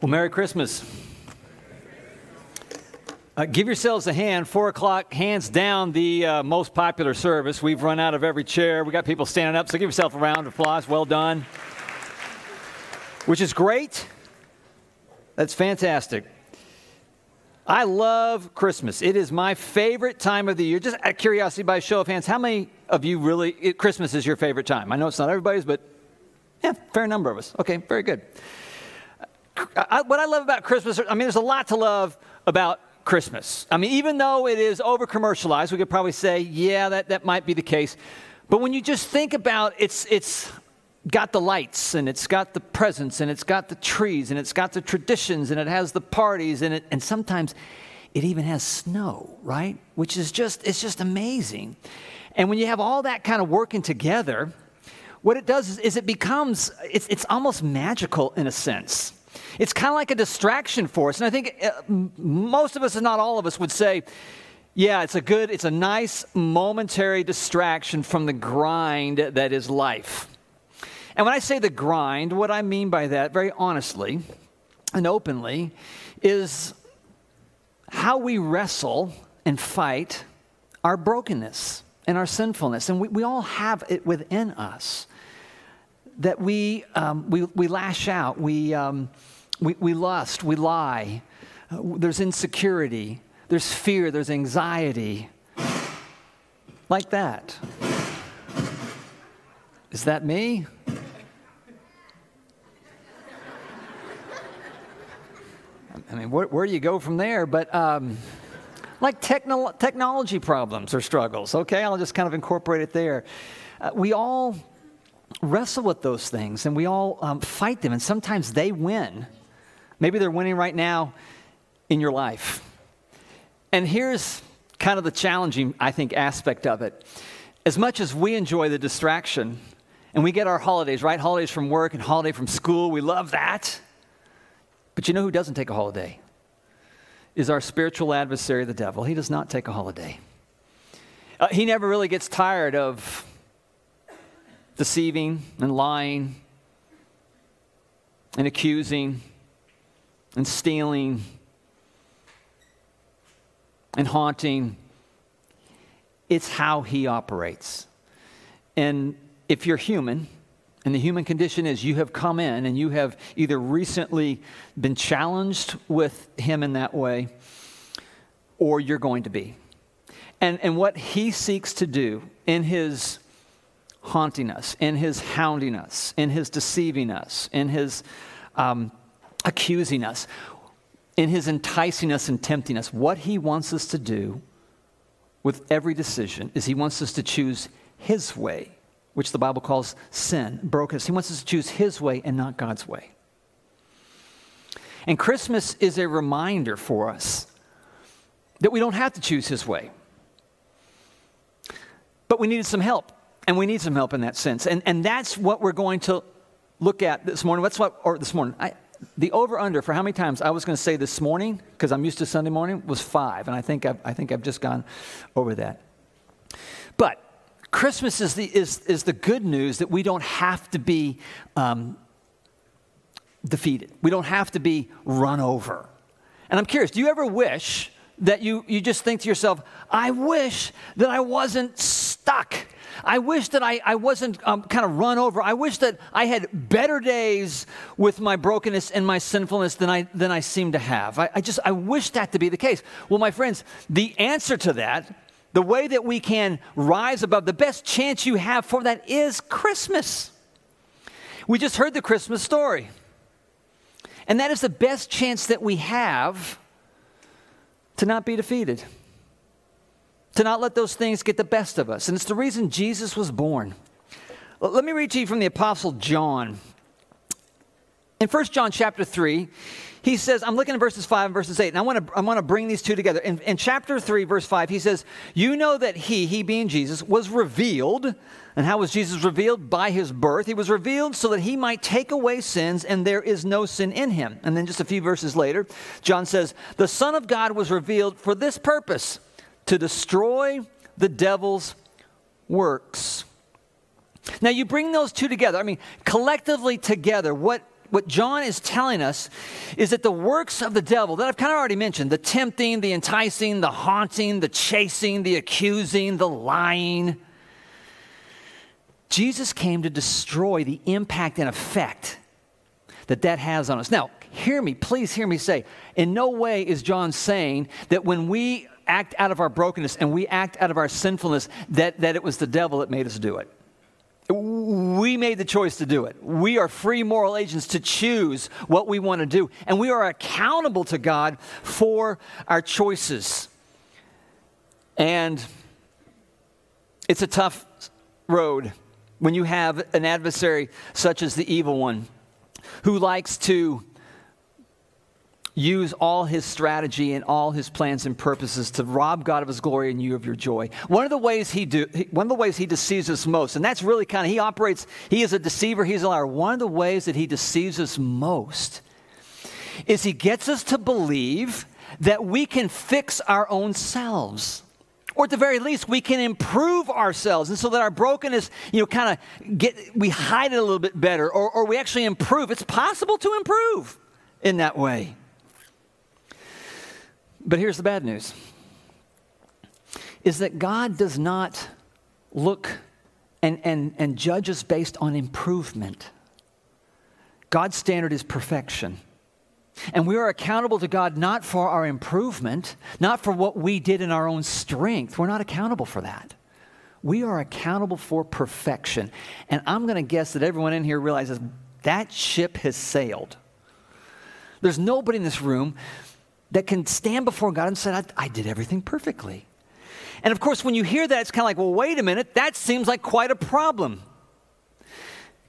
Well, Merry Christmas. Uh, give yourselves a hand. Four o'clock, hands down, the uh, most popular service. We've run out of every chair. We got people standing up, so give yourself a round of applause. Well done. Which is great. That's fantastic. I love Christmas. It is my favorite time of the year. Just out of curiosity, by show of hands, how many of you really, it, Christmas is your favorite time? I know it's not everybody's, but yeah, fair number of us. Okay, very good. I, what I love about Christmas, I mean, there's a lot to love about Christmas. I mean, even though it is over commercialized, we could probably say, yeah, that, that might be the case. But when you just think about it's, it's got the lights and it's got the presents and it's got the trees and it's got the traditions and it has the parties and it, and sometimes it even has snow, right? Which is just, it's just amazing. And when you have all that kind of working together, what it does is, is it becomes, it's, it's almost magical in a sense. It's kind of like a distraction for us. And I think uh, most of us, if not all of us, would say, yeah, it's a good, it's a nice momentary distraction from the grind that is life. And when I say the grind, what I mean by that, very honestly and openly, is how we wrestle and fight our brokenness and our sinfulness. And we, we all have it within us that we, um, we, we lash out, we, um, we, we lust, we lie, there's insecurity, there's fear, there's anxiety. Like that. Is that me? I mean, where, where, do you go from there? But um, like techno- technology problems or struggles, okay? I'll just kind of incorporate it there. Uh, we all wrestle with those things and we all um, fight them, and sometimes they win. Maybe they're winning right now in your life. And here's kind of the challenging, I think, aspect of it. As much as we enjoy the distraction, and we get our holidays, right? Holidays from work and holiday from school, we love that. But you know who doesn't take a holiday? Is our spiritual adversary, the devil. He does not take a holiday. Uh, he never really gets tired of deceiving and lying and accusing and stealing and haunting. It's how he operates. And if you're human, and the human condition is you have come in and you have either recently been challenged with him in that way, or you're going to be. And, and what he seeks to do in his haunting us, in his hounding us, in his deceiving us, in his um, accusing us, in his enticing us and tempting us. What he wants us to do with every decision is he wants us to choose his way, which the Bible calls sin, brokenness. He wants us to choose his way and not God's way. And Christmas is a reminder for us that we don't have to choose his way. But we needed some help. And we need some help in that sense. And, and that's what we're going to look at this morning. What's what, or this morning, I, the over under for how many times I was going to say this morning, because I'm used to Sunday morning, was five. And I think I've, I think I've just gone over that. But Christmas is the, is, is the good news that we don't have to be um, defeated, we don't have to be run over. And I'm curious, do you ever wish that you, you just think to yourself, I wish that I wasn't stuck I wish that I, I wasn't um, kind of run over. I wish that I had better days with my brokenness and my sinfulness than I, than I seem to have. I, I just, I wish that to be the case. Well, my friends, the answer to that, the way that we can rise above, the best chance you have for that is Christmas. We just heard the Christmas story. And that is the best chance that we have to not be defeated to not let those things get the best of us. And it's the reason Jesus was born. Let me read to you from the Apostle John. In 1 John chapter 3, he says, I'm looking at verses 5 and verses 8, and I want to, I want to bring these two together. In, in chapter 3, verse 5, he says, You know that he, he being Jesus, was revealed. And how was Jesus revealed? By his birth. He was revealed so that he might take away sins, and there is no sin in him. And then just a few verses later, John says, The Son of God was revealed for this purpose to destroy the devil's works. Now, you bring those two together. I mean, collectively together, what what John is telling us is that the works of the devil that I've kind of already mentioned the tempting, the enticing, the haunting, the chasing, the accusing, the lying Jesus came to destroy the impact and effect that that has on us. Now, hear me, please hear me say, in no way is John saying that when we act out of our brokenness and we act out of our sinfulness, that, that it was the devil that made us do it. We made the choice to do it. We are free moral agents to choose what we want to do. And we are accountable to God for our choices. And it's a tough road when you have an adversary such as the evil one who likes to use all his strategy and all his plans and purposes to rob God of his glory and you of your joy. One of the ways he do one of the ways he deceives us most, and that's really kind of he operates, he is a deceiver, he's a liar. One of the ways that he deceives us most is he gets us to believe that we can fix our own selves or at the very least we can improve ourselves and so that our brokenness you know kind of get we hide it a little bit better or, or we actually improve it's possible to improve in that way but here's the bad news is that god does not look and, and, and judge us based on improvement god's standard is perfection and we are accountable to God not for our improvement, not for what we did in our own strength. We're not accountable for that. We are accountable for perfection. And I'm going to guess that everyone in here realizes that ship has sailed. There's nobody in this room that can stand before God and say, I, I did everything perfectly. And of course, when you hear that, it's kind of like, well, wait a minute, that seems like quite a problem.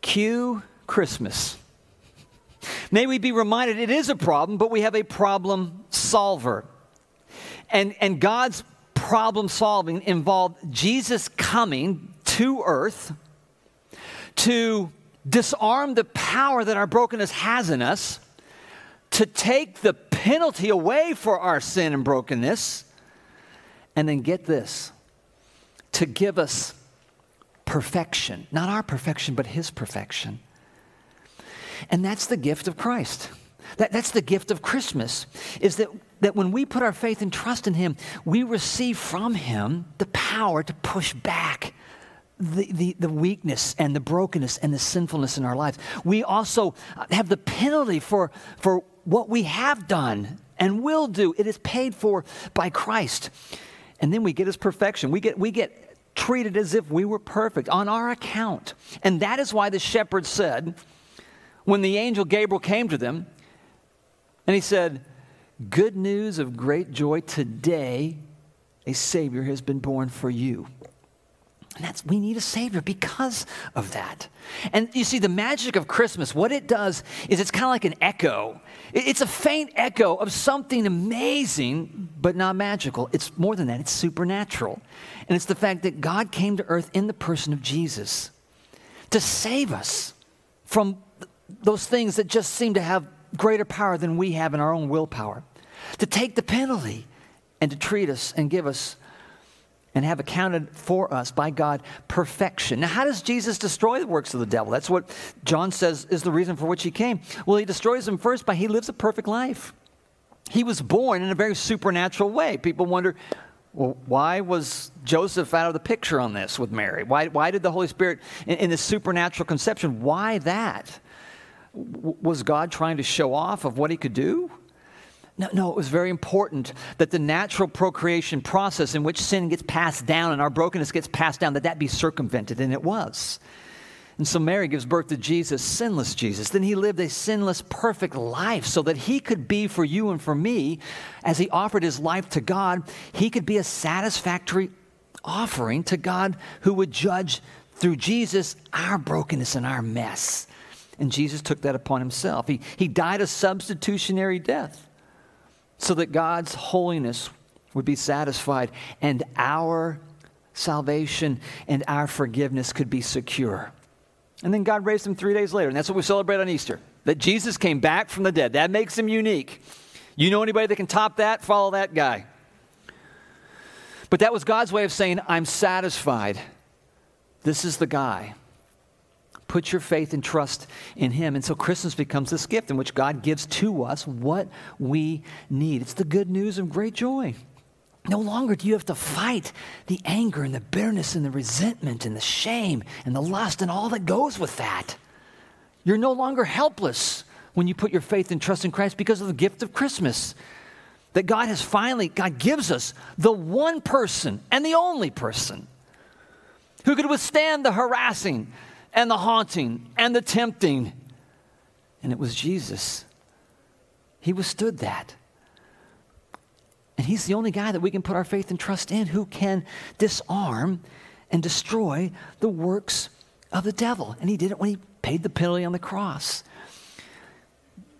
Cue Christmas. May we be reminded it is a problem, but we have a problem solver. And, and God's problem solving involved Jesus coming to earth to disarm the power that our brokenness has in us, to take the penalty away for our sin and brokenness, and then get this to give us perfection. Not our perfection, but His perfection. And that's the gift of Christ. That, that's the gift of Christmas, is that, that when we put our faith and trust in Him, we receive from Him the power to push back the, the, the weakness and the brokenness and the sinfulness in our lives. We also have the penalty for, for what we have done and will do. It is paid for by Christ. And then we get His perfection. We get, we get treated as if we were perfect on our account. And that is why the shepherd said, when the angel Gabriel came to them and he said, Good news of great joy today, a Savior has been born for you. And that's, we need a Savior because of that. And you see, the magic of Christmas, what it does is it's kind of like an echo. It's a faint echo of something amazing, but not magical. It's more than that, it's supernatural. And it's the fact that God came to earth in the person of Jesus to save us from those things that just seem to have greater power than we have in our own willpower, to take the penalty and to treat us and give us and have accounted for us by God perfection. Now, how does Jesus destroy the works of the devil? That's what John says is the reason for which he came. Well, he destroys them first by he lives a perfect life. He was born in a very supernatural way. People wonder, well, why was Joseph out of the picture on this with Mary? Why, why did the Holy Spirit, in, in this supernatural conception, why that? was God trying to show off of what he could do? No, no, it was very important that the natural procreation process in which sin gets passed down and our brokenness gets passed down, that that be circumvented, and it was. And so Mary gives birth to Jesus, sinless Jesus. Then he lived a sinless, perfect life so that he could be for you and for me, as he offered his life to God, he could be a satisfactory offering to God who would judge through Jesus our brokenness and our mess. And Jesus took that upon himself. He, he died a substitutionary death so that God's holiness would be satisfied and our salvation and our forgiveness could be secure. And then God raised him three days later. And that's what we celebrate on Easter that Jesus came back from the dead. That makes him unique. You know anybody that can top that? Follow that guy. But that was God's way of saying, I'm satisfied. This is the guy Put your faith and trust in Him. And so Christmas becomes this gift in which God gives to us what we need. It's the good news of great joy. No longer do you have to fight the anger and the bitterness and the resentment and the shame and the lust and all that goes with that. You're no longer helpless when you put your faith and trust in Christ because of the gift of Christmas. That God has finally, God gives us the one person and the only person who could withstand the harassing and the haunting and the tempting. And it was Jesus. He withstood that. And he's the only guy that we can put our faith and trust in who can disarm and destroy the works of the devil. And he did it when he paid the penalty on the cross.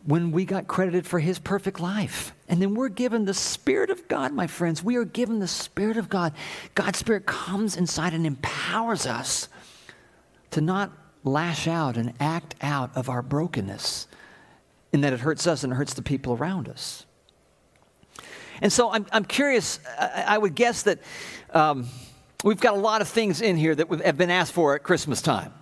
When we got credited for his perfect life. And then we're given the Spirit of God, my friends. We are given the Spirit of God. God's Spirit comes inside and empowers us to not lash out and act out of our brokenness in that it hurts us and it hurts the people around us. And so I'm, I'm curious, I, I would guess that um, we've got a lot of things in here that have been asked for at Christmas time.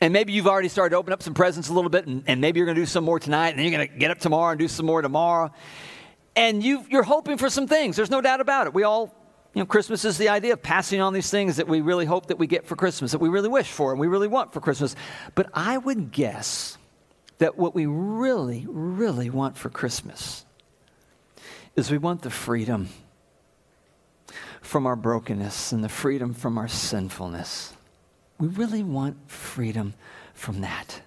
And maybe you've already started to open up some presents a little bit, and, and maybe you're going to do some more tonight, and then you're going to get up tomorrow and do some more tomorrow. And you you're hoping for some things. There's no doubt about it. We all, you know, Christmas is the idea of passing on these things that we really hope that we get for Christmas, that we really wish for and we really want for Christmas. But I would guess that what we really, really want for Christmas is we want the freedom from our brokenness and the freedom from our sinfulness. We really want freedom from that.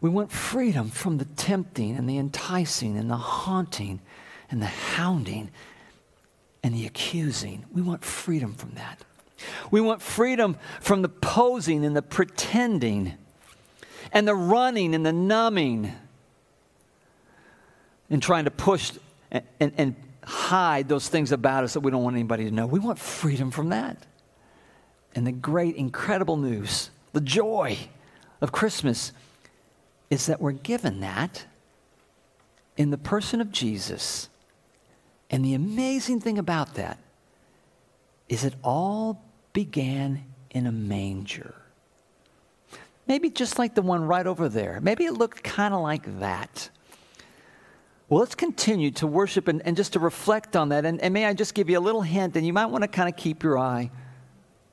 We want freedom from the tempting and the enticing and the haunting and the hounding and the accusing. We want freedom from that. We want freedom from the posing and the pretending and the running and the numbing and trying to push and, and, and hide those things about us that we don't want anybody to know. We want freedom from that. And the great, incredible news, the joy of Christmas, is that we're given that in the person of Jesus. And the amazing thing about that is it all began in a manger. Maybe just like the one right over there. Maybe it looked kind of like that. Well, let's continue to worship and, and just to reflect on that. And, and may I just give you a little hint, and you might want to kind of keep your eye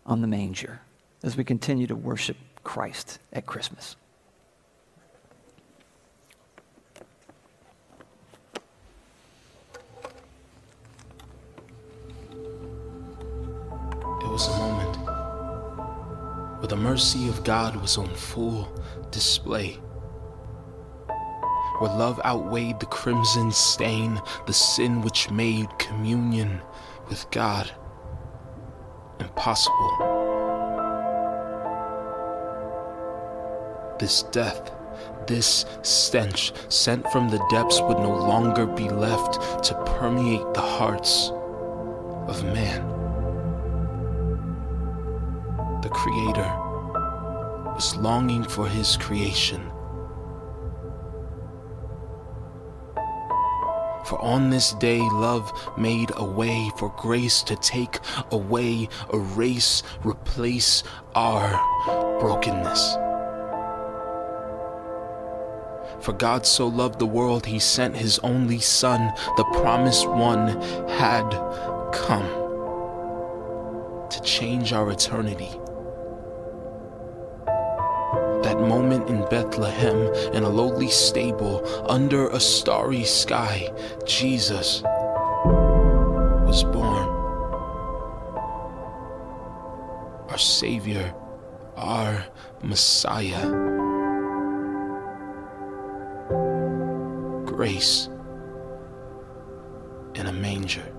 on the manger as we continue to worship Christ at Christmas. The mercy of God was on full display where love outweighed the crimson stain, the sin which made communion with God impossible. This death, this stench sent from the depths would no longer be left to permeate the hearts of man. The Creator was longing for his creation For on this day, love made a way for grace to take away, erase, replace our brokenness. For God so loved the world, he sent his only Son, the promised one, had come to change our eternity that moment in Bethlehem in a lowly stable under a starry sky, Jesus was born. Our Savior, our Messiah. Grace in a manger.